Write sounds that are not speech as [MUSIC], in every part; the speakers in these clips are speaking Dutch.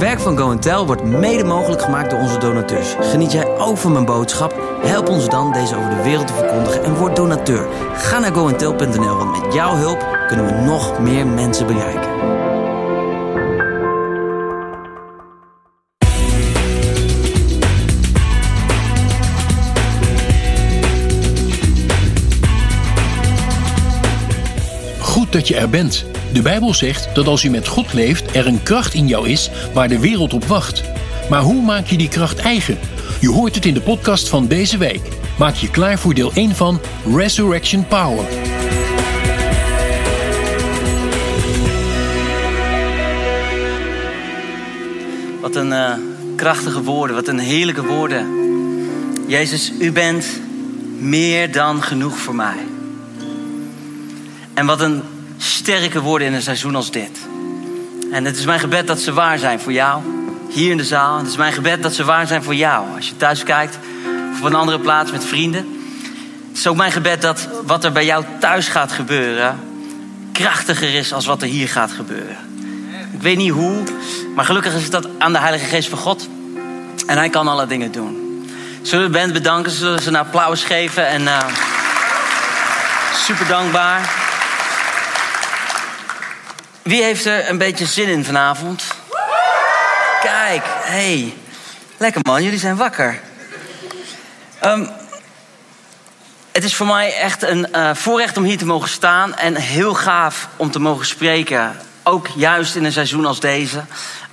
werk van Go Tell wordt mede mogelijk gemaakt door onze donateurs. Geniet jij ook van mijn boodschap? Help ons dan deze over de wereld te verkondigen en word donateur. Ga naar goentel.nl, want met jouw hulp kunnen we nog meer mensen bereiken. Dat je er bent. De Bijbel zegt dat als je met God leeft, er een kracht in jou is waar de wereld op wacht. Maar hoe maak je die kracht eigen? Je hoort het in de podcast van deze week. Maak je klaar voor deel 1 van Resurrection Power. Wat een uh, krachtige woorden, wat een heerlijke woorden. Jezus, u bent meer dan genoeg voor mij. En wat een sterke woorden in een seizoen als dit. En het is mijn gebed dat ze waar zijn voor jou. Hier in de zaal. Het is mijn gebed dat ze waar zijn voor jou. Als je thuis kijkt of op een andere plaats met vrienden. Het is ook mijn gebed dat wat er bij jou thuis gaat gebeuren. krachtiger is als wat er hier gaat gebeuren. Ik weet niet hoe, maar gelukkig is het dat aan de Heilige Geest van God. En hij kan alle dingen doen. Zullen we de band bedanken? Zullen ze een applaus geven? En uh, super dankbaar. Wie heeft er een beetje zin in vanavond? Kijk, hey. Lekker man, jullie zijn wakker. Um, het is voor mij echt een uh, voorrecht om hier te mogen staan. En heel gaaf om te mogen spreken. Ook juist in een seizoen als deze.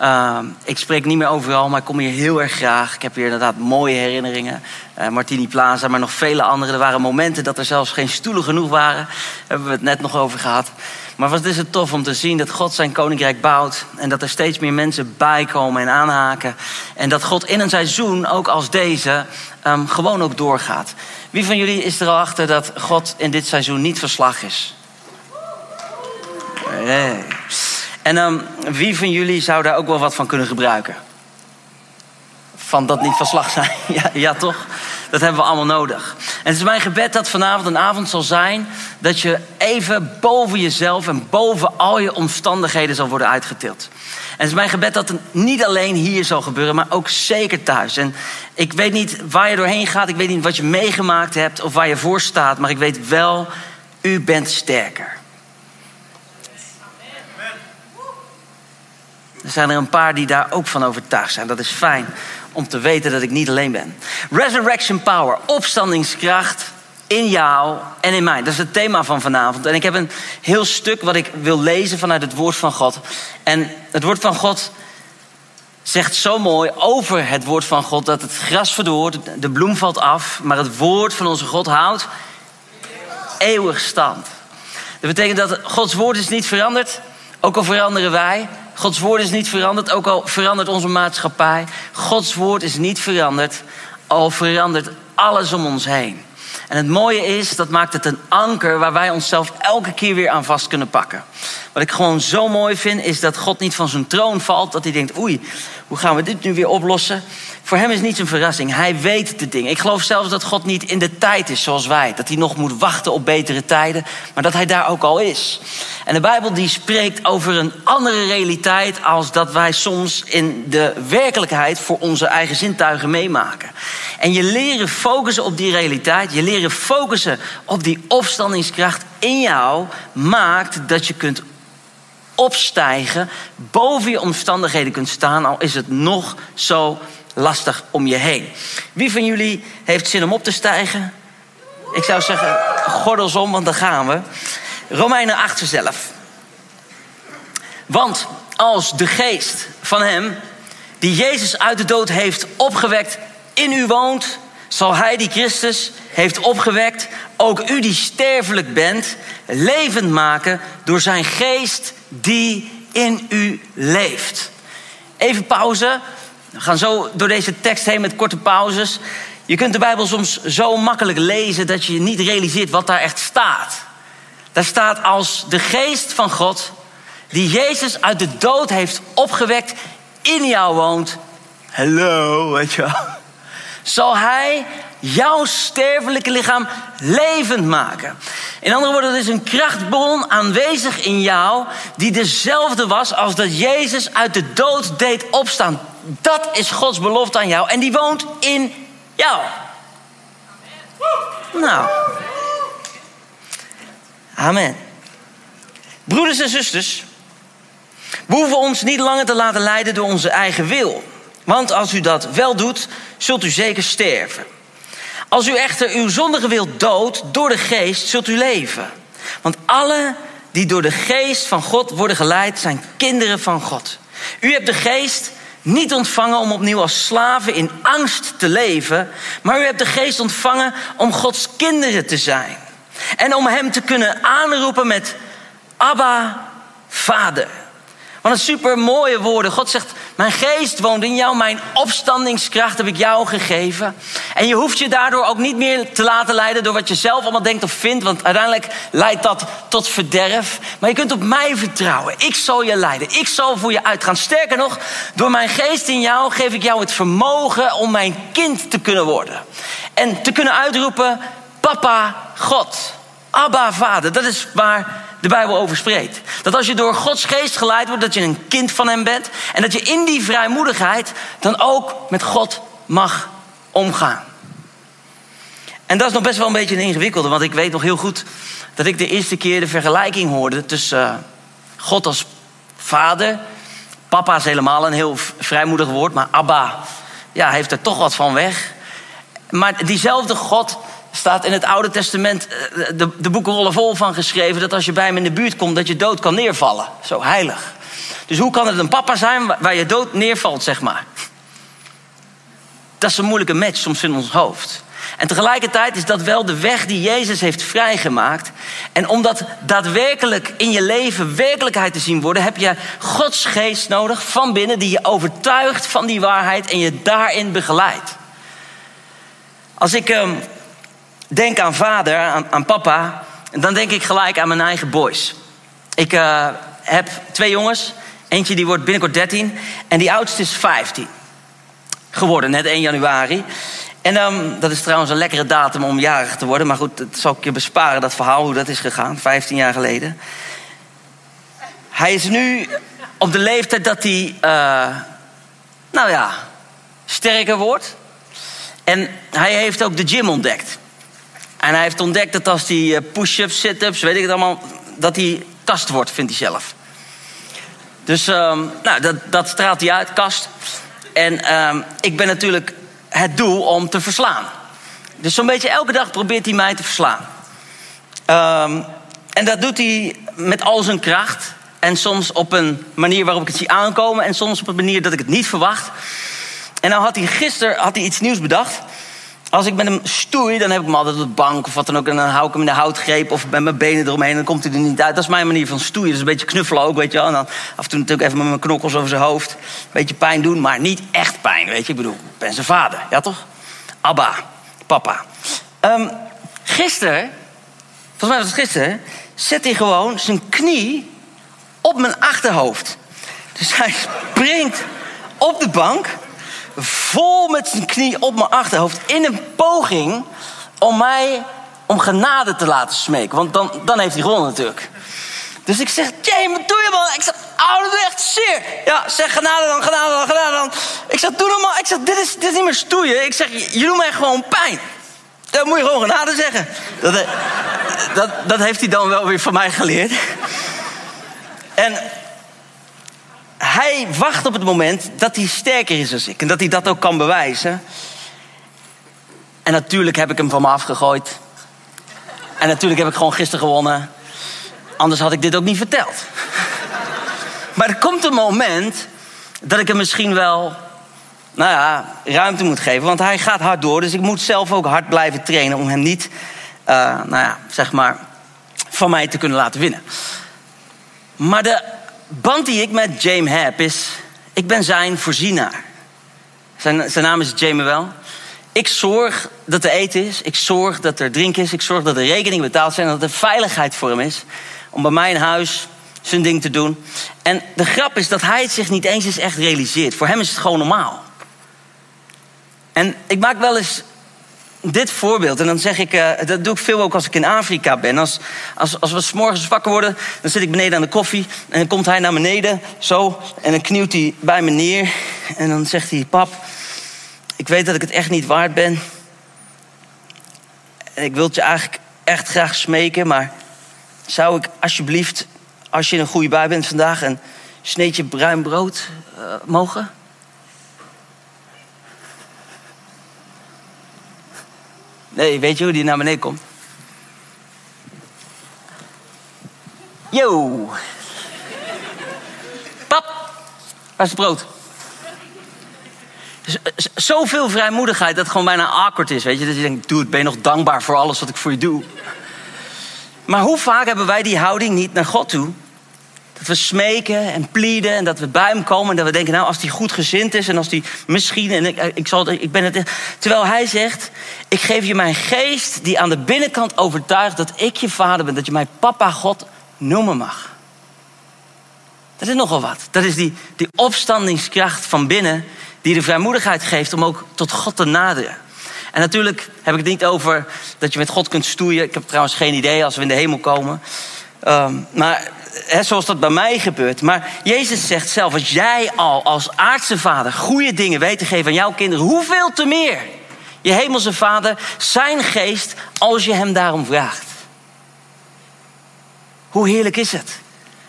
Uh, ik spreek niet meer overal, maar ik kom hier heel erg graag. Ik heb hier inderdaad mooie herinneringen. Uh, Martini Plaza, maar nog vele andere. Er waren momenten dat er zelfs geen stoelen genoeg waren. Daar hebben we het net nog over gehad. Maar wat is het tof om te zien dat God zijn koninkrijk bouwt. En dat er steeds meer mensen bijkomen en aanhaken. En dat God in een seizoen, ook als deze, um, gewoon ook doorgaat. Wie van jullie is er al achter dat God in dit seizoen niet verslag is? En um, wie van jullie zou daar ook wel wat van kunnen gebruiken? Van dat niet verslag zijn. [LAUGHS] ja, ja, toch? Dat hebben we allemaal nodig. En het is mijn gebed dat vanavond een avond zal zijn dat je even boven jezelf en boven al je omstandigheden zal worden uitgetild. En het is mijn gebed dat het niet alleen hier zal gebeuren, maar ook zeker thuis. En ik weet niet waar je doorheen gaat, ik weet niet wat je meegemaakt hebt of waar je voor staat, maar ik weet wel, u bent sterker. Er zijn er een paar die daar ook van overtuigd zijn. Dat is fijn om te weten dat ik niet alleen ben. Resurrection power, opstandingskracht in jou en in mij. Dat is het thema van vanavond. En ik heb een heel stuk wat ik wil lezen vanuit het woord van God. En het woord van God zegt zo mooi over het woord van God dat het gras verdort, de bloem valt af, maar het woord van onze God houdt eeuwig stand. Dat betekent dat Gods woord is niet veranderd, ook al veranderen wij. Gods woord is niet veranderd, ook al verandert onze maatschappij. Gods woord is niet veranderd, al verandert alles om ons heen. En het mooie is, dat maakt het een anker waar wij onszelf elke keer weer aan vast kunnen pakken. Wat ik gewoon zo mooi vind, is dat God niet van zijn troon valt. Dat hij denkt, oei, hoe gaan we dit nu weer oplossen? Voor hem is niets een verrassing. Hij weet de dingen. Ik geloof zelfs dat God niet in de tijd is zoals wij. Dat hij nog moet wachten op betere tijden. Maar dat hij daar ook al is. En de Bijbel die spreekt over een andere realiteit. Als dat wij soms in de werkelijkheid voor onze eigen zintuigen meemaken. En je leren focussen op die realiteit. Je leren focussen op die opstandingskracht in jou. Maakt dat je kunt opstijgen. Boven je omstandigheden kunt staan. Al is het nog zo lastig om je heen. Wie van jullie heeft zin om op te stijgen? Ik zou zeggen, gordels om, want dan gaan we. Romeinen 8 zelf. Want als de geest van hem, die Jezus uit de dood heeft opgewekt, in u woont, zal hij die Christus heeft opgewekt, ook u die sterfelijk bent, levend maken door zijn geest die in u leeft. Even pauze. We gaan zo door deze tekst heen met korte pauzes. Je kunt de Bijbel soms zo makkelijk lezen dat je niet realiseert wat daar echt staat. Daar staat als de geest van God, die Jezus uit de dood heeft opgewekt, in jou woont. Hallo, weet je wel. Zal hij jouw sterfelijke lichaam levend maken. In andere woorden, er is een krachtbron aanwezig in jou die dezelfde was als dat Jezus uit de dood deed opstaan. Dat is Gods belofte aan jou en die woont in jou. Nou. Amen. Broeders en zusters, we hoeven ons niet langer te laten leiden door onze eigen wil. Want als u dat wel doet, zult u zeker sterven. Als u echter uw zondige wil doodt door de geest, zult u leven. Want alle die door de geest van God worden geleid, zijn kinderen van God. U hebt de geest niet ontvangen om opnieuw als slaven in angst te leven, maar u hebt de geest ontvangen om Gods kinderen te zijn. En om Hem te kunnen aanroepen met Abba, Vader. Wat een super mooie woorden. God zegt: Mijn geest woont in jou, mijn opstandingskracht heb ik jou gegeven. En je hoeft je daardoor ook niet meer te laten leiden door wat je zelf allemaal denkt of vindt, want uiteindelijk leidt dat tot verderf. Maar je kunt op mij vertrouwen. Ik zal je leiden. Ik zal voor je uitgaan. Sterker nog, door mijn geest in jou geef ik jou het vermogen om mijn kind te kunnen worden. En te kunnen uitroepen: Papa, God. Abba, Vader. Dat is waar de Bijbel over spreekt. Dat als je door Gods geest geleid wordt, dat je een kind van Hem bent. En dat je in die vrijmoedigheid dan ook met God mag omgaan. En dat is nog best wel een beetje een ingewikkelde, want ik weet nog heel goed dat ik de eerste keer de vergelijking hoorde tussen uh, God als vader. Papa is helemaal een heel vrijmoedig woord, maar Abba ja, heeft er toch wat van weg. Maar diezelfde God staat in het Oude Testament eh, de, de boeken vol van geschreven dat als je bij hem in de buurt komt, dat je dood kan neervallen. Zo heilig. Dus hoe kan het een papa zijn waar je dood neervalt, zeg maar? Dat is een moeilijke match soms in ons hoofd. En tegelijkertijd is dat wel de weg die Jezus heeft vrijgemaakt. En om dat daadwerkelijk in je leven werkelijkheid te zien worden, heb je Gods geest nodig van binnen, die je overtuigt van die waarheid en je daarin begeleidt. Als ik ehm, denk aan vader, aan, aan papa, dan denk ik gelijk aan mijn eigen boys. Ik uh, heb twee jongens. Eentje die wordt binnenkort 13 en die oudste is 15 geworden, net 1 januari. En um, dat is trouwens een lekkere datum om jarig te worden. Maar goed, dat zal ik je besparen, dat verhaal, hoe dat is gegaan, 15 jaar geleden. Hij is nu op de leeftijd dat hij, uh, nou ja, sterker wordt. En hij heeft ook de gym ontdekt. En hij heeft ontdekt dat als hij eh, push-ups, sit-ups, weet ik het allemaal, dat hij kast wordt, vindt hij zelf. Dus um, nou, dat, dat straalt hij uit, kast. En um, ik ben natuurlijk het doel om te verslaan. Dus zo'n beetje elke dag probeert hij mij te verslaan. Um, en dat doet hij met al zijn kracht. En soms op een manier waarop ik het zie aankomen. En soms op een manier dat ik het niet verwacht. En nou had hij gisteren had hij iets nieuws bedacht. Als ik met hem stoei, dan heb ik hem altijd op de bank of wat dan ook. En dan hou ik hem in de houtgreep of met mijn benen eromheen. En dan komt hij er niet uit. Dat is mijn manier van stoeien. Dus een beetje knuffelen ook, weet je wel. En dan af en toe natuurlijk even met mijn knokkels over zijn hoofd. Een beetje pijn doen, maar niet echt pijn, weet je. Ik bedoel, ik ben zijn vader, ja toch? Abba, papa. Um, gisteren, volgens mij was het gisteren... zet hij gewoon zijn knie op mijn achterhoofd. Dus hij springt op de bank vol met zijn knie op mijn achterhoofd. In een poging om mij om genade te laten smeken. Want dan, dan heeft hij gewonnen natuurlijk. Dus ik zeg, Jay, wat doe je man? Ik zeg, dat echt zeer. Ja, zeg genade dan, genade dan, genade dan. Ik zeg, doe normaal. Ik zeg, dit is, dit is niet meer stoeien. Ik zeg, je doet mij gewoon pijn. Dan moet je gewoon genade zeggen. Dat, eh, dat, dat heeft hij dan wel weer van mij geleerd. En hij wacht op het moment dat hij sterker is dan ik. En dat hij dat ook kan bewijzen. En natuurlijk heb ik hem van me afgegooid. En natuurlijk heb ik gewoon gisteren gewonnen. Anders had ik dit ook niet verteld. [LAUGHS] Maar er komt een moment dat ik hem misschien wel nou ja, ruimte moet geven. Want hij gaat hard door. Dus ik moet zelf ook hard blijven trainen om hem niet, uh, nou ja, zeg maar, van mij te kunnen laten winnen. Maar de band die ik met James heb is, ik ben zijn voorzienaar. Zijn, zijn naam is James wel. Ik zorg dat er eten is, ik zorg dat er drink is, ik zorg dat er rekeningen betaald zijn, dat er veiligheid voor hem is. Om bij mij in huis zijn ding te doen. En de grap is dat hij het zich niet eens eens echt realiseert. Voor hem is het gewoon normaal. En ik maak wel eens dit voorbeeld. En dan zeg ik, uh, dat doe ik veel ook als ik in Afrika ben. Als, als, als we s'morgens wakker worden, dan zit ik beneden aan de koffie. En dan komt hij naar beneden, zo. En dan knielt hij bij me neer. En dan zegt hij, pap, ik weet dat ik het echt niet waard ben. En ik wil het je eigenlijk echt graag smeken. Maar zou ik alsjeblieft, als je in een goede bui bent vandaag... een sneetje bruin brood uh, mogen? Nee, weet je hoe die naar beneden komt? Yo! Pap, waar is het brood? Zoveel vrijmoedigheid dat het gewoon bijna awkward is. Weet je? Dat je denkt, het, ben je nog dankbaar voor alles wat ik voor je doe? Maar hoe vaak hebben wij die houding niet naar God toe? Dat we smeken en plieden en dat we bij hem komen. En dat we denken, nou, als hij goed gezind is en als hij misschien... En ik, ik, zal, ik ben het... Terwijl hij zegt, ik geef je mijn geest die aan de binnenkant overtuigt... dat ik je vader ben, dat je mij papa God noemen mag. Dat is nogal wat. Dat is die, die opstandingskracht van binnen... die de vrijmoedigheid geeft om ook tot God te naderen. En natuurlijk heb ik het niet over dat je met God kunt stoeien. Ik heb trouwens geen idee als we in de hemel komen. Um, maar zoals dat bij mij gebeurt. Maar Jezus zegt zelf, als jij al als aardse vader goede dingen weet te geven aan jouw kinderen, hoeveel te meer je hemelse vader zijn geest als je hem daarom vraagt. Hoe heerlijk is het?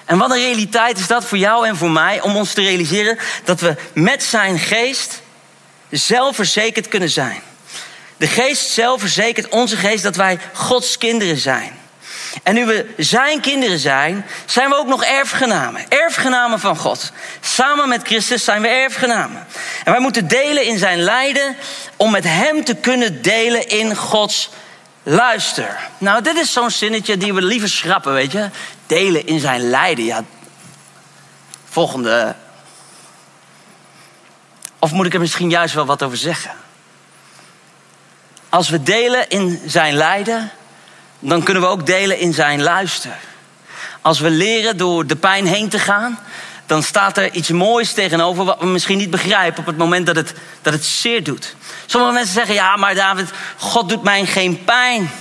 En wat een realiteit is dat voor jou en voor mij om ons te realiseren dat we met zijn geest zelfverzekerd kunnen zijn. De geest zelf verzekert onze geest dat wij Gods kinderen zijn. En nu we zijn kinderen zijn, zijn we ook nog erfgenamen. Erfgenamen van God. Samen met Christus zijn we erfgenamen. En wij moeten delen in zijn lijden om met hem te kunnen delen in Gods luister. Nou, dit is zo'n zinnetje die we liever schrappen, weet je. Delen in zijn lijden. Ja. Volgende. Of moet ik er misschien juist wel wat over zeggen? Als we delen in zijn lijden, dan kunnen we ook delen in zijn luister. Als we leren door de pijn heen te gaan, dan staat er iets moois tegenover wat we misschien niet begrijpen op het moment dat het, dat het zeer doet. Sommige mensen zeggen, ja, maar David, God doet mij geen pijn.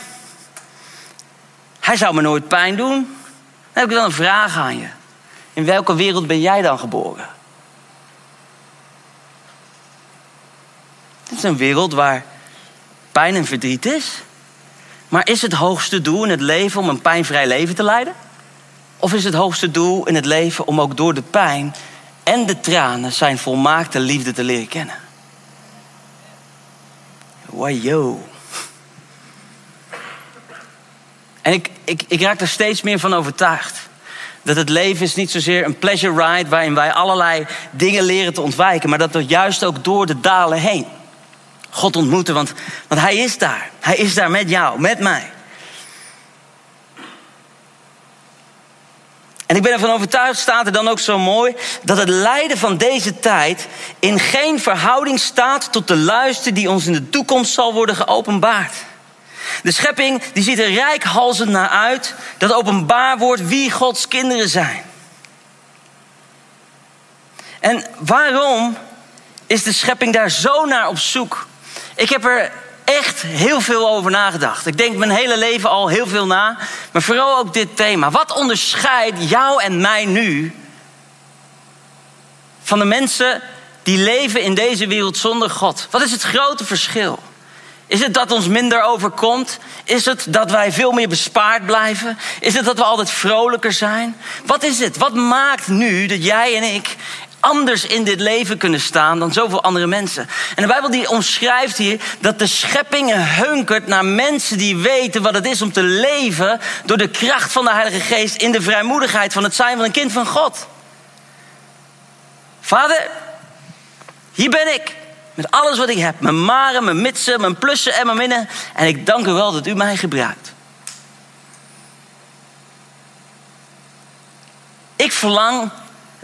Hij zou me nooit pijn doen. Dan heb ik dan een vraag aan je. In welke wereld ben jij dan geboren? Dit is een wereld waar pijn en verdriet is. Maar is het hoogste doel in het leven om een pijnvrij leven te leiden? Of is het hoogste doel in het leven om ook door de pijn en de tranen zijn volmaakte liefde te leren kennen? Wajo. En ik, ik, ik raak er steeds meer van overtuigd. Dat het leven is niet zozeer een pleasure ride waarin wij allerlei dingen leren te ontwijken, maar dat we juist ook door de dalen heen God ontmoeten, want, want Hij is daar. Hij is daar met jou, met mij. En ik ben ervan overtuigd, staat er dan ook zo mooi, dat het lijden van deze tijd in geen verhouding staat tot de luister die ons in de toekomst zal worden geopenbaard. De schepping die ziet er rijkhalzend naar uit dat openbaar wordt wie Gods kinderen zijn. En waarom is de schepping daar zo naar op zoek? Ik heb er echt heel veel over nagedacht. Ik denk mijn hele leven al heel veel na. Maar vooral ook dit thema. Wat onderscheidt jou en mij nu van de mensen die leven in deze wereld zonder God? Wat is het grote verschil? Is het dat ons minder overkomt? Is het dat wij veel meer bespaard blijven? Is het dat we altijd vrolijker zijn? Wat is het? Wat maakt nu dat jij en ik anders in dit leven kunnen staan dan zoveel andere mensen. En de Bijbel die omschrijft hier dat de schepping hunkert naar mensen die weten wat het is om te leven door de kracht van de Heilige Geest in de vrijmoedigheid van het zijn van een kind van God. Vader, hier ben ik. Met alles wat ik heb. Mijn maren, mijn mitsen, mijn plussen en mijn minnen. En ik dank u wel dat u mij gebruikt. Ik verlang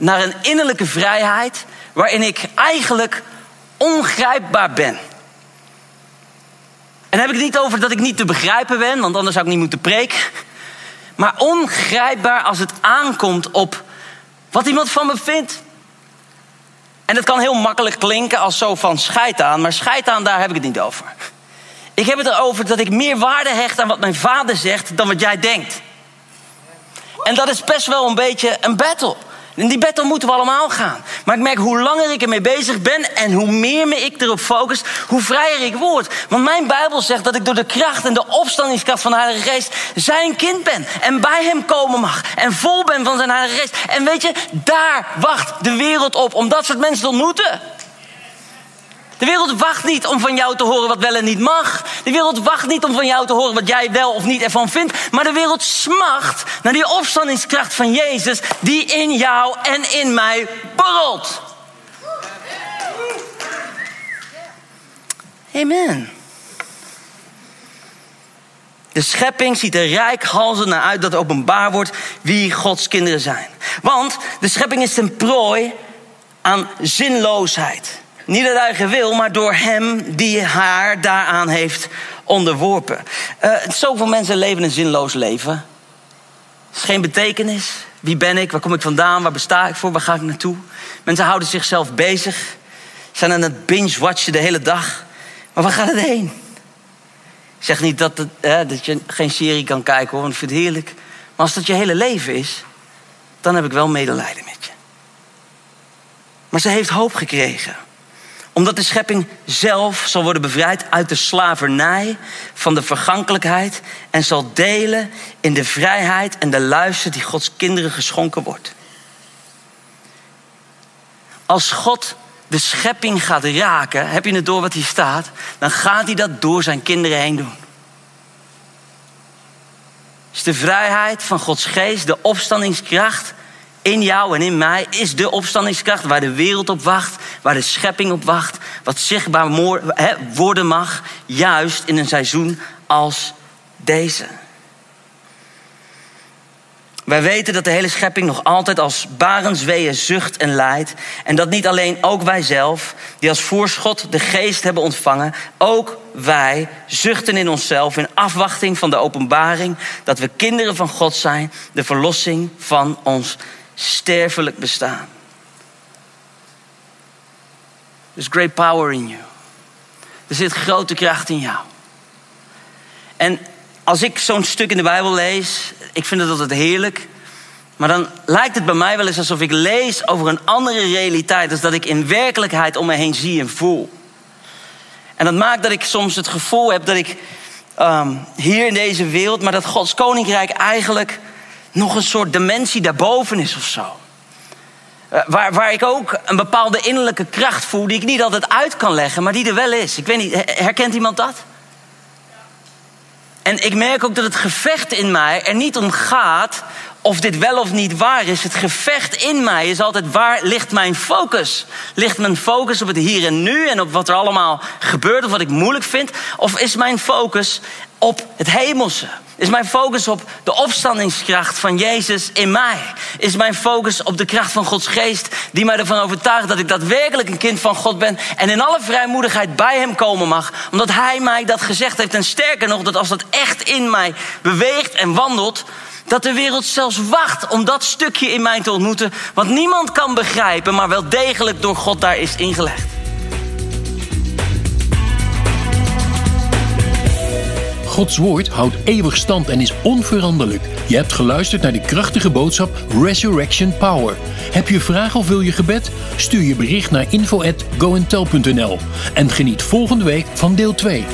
naar een innerlijke vrijheid waarin ik eigenlijk ongrijpbaar ben. En heb ik het niet over dat ik niet te begrijpen ben, want anders zou ik niet moeten preken. Maar ongrijpbaar als het aankomt op wat iemand van me vindt. En dat kan heel makkelijk klinken als zo van scheid aan, maar scheid aan, daar heb ik het niet over. Ik heb het erover dat ik meer waarde hecht aan wat mijn vader zegt dan wat jij denkt. En dat is best wel een beetje een battle. En die battle moeten we allemaal gaan. Maar ik merk hoe langer ik ermee bezig ben en hoe meer me ik erop focus, hoe vrijer ik word. Want mijn Bijbel zegt dat ik door de kracht en de opstandingskracht van de Heilige Geest zijn kind ben. En bij hem komen mag. En vol ben van zijn Heilige Geest. En weet je, daar wacht de wereld op om dat soort mensen te ontmoeten. De wereld wacht niet om van jou te horen wat wel en niet mag. De wereld wacht niet om van jou te horen wat jij wel of niet ervan vindt. Maar de wereld smacht naar die opstandingskracht van Jezus die in jou en in mij borrelt. Amen. De schepping ziet er rijkhalsend naar uit dat openbaar wordt wie Gods kinderen zijn. Want de schepping is ten prooi aan zinloosheid. Niet uit eigen wil, maar door hem die haar daaraan heeft onderworpen. Uh, zoveel mensen leven een zinloos leven. Er is geen betekenis. Wie ben ik? Waar kom ik vandaan? Waar besta ik voor? Waar ga ik naartoe? Mensen houden zichzelf bezig. Zijn aan het binge-watchen de hele dag. Maar waar gaat het heen? Ik zeg niet dat, het, dat je geen serie kan kijken hoor, want ik vind het heerlijk. Maar als dat je hele leven is, dan heb ik wel medelijden met je. Maar ze heeft hoop gekregen omdat de schepping zelf zal worden bevrijd uit de slavernij van de vergankelijkheid en zal delen in de vrijheid en de luister die Gods kinderen geschonken wordt. Als God de schepping gaat raken, heb je het door wat hier staat, dan gaat hij dat door zijn kinderen heen doen. is de vrijheid van Gods geest, de opstandingskracht in jou en in mij is de opstandingskracht waar de wereld op wacht, waar de schepping op wacht, wat zichtbaar worden mag, juist in een seizoen als deze. Wij weten dat de hele schepping nog altijd als barensweeën zucht en lijdt. En dat niet alleen ook wij zelf, die als voorschot de geest hebben ontvangen, ook wij zuchten in onszelf in afwachting van de openbaring dat we kinderen van God zijn, de verlossing van ons sterfelijk bestaan. There's great power in you. Er zit grote kracht in jou. En als ik zo'n stuk in de Bijbel lees, ik vind het altijd heerlijk. Maar dan lijkt het bij mij wel eens alsof ik lees over een andere realiteit. als dat ik in werkelijkheid om me heen zie en voel. En dat maakt dat ik soms het gevoel heb dat ik um, hier in deze wereld, maar dat Gods koninkrijk eigenlijk nog een soort dimensie daarboven is of zo. Eh, waar, waar ik ook een bepaalde innerlijke kracht voel die ik niet altijd uit kan leggen, maar die er wel is. Ik weet niet, herkent iemand dat? En ik merk ook dat het gevecht in mij er niet om gaat of dit wel of niet waar is. Het gevecht in mij is altijd waar ligt mijn focus? Ligt mijn focus op het hier en nu en op wat er allemaal gebeurt of wat ik moeilijk vind? Of is mijn focus op het hemelse? Is mijn focus op de opstandingskracht van Jezus in mij? Is mijn focus op de kracht van Gods geest die mij ervan overtuigt dat ik daadwerkelijk een kind van God ben en in alle vrijmoedigheid bij Hem komen mag, omdat Hij mij dat gezegd heeft en sterker nog dat als dat echt in mij beweegt en wandelt, dat de wereld zelfs wacht om dat stukje in mij te ontmoeten, wat niemand kan begrijpen, maar wel degelijk door God daar is ingelegd. Gods woord houdt eeuwig stand en is onveranderlijk. Je hebt geluisterd naar de krachtige boodschap Resurrection Power. Heb je vragen of wil je gebed? Stuur je bericht naar info@goentel.nl en geniet volgende week van deel 2.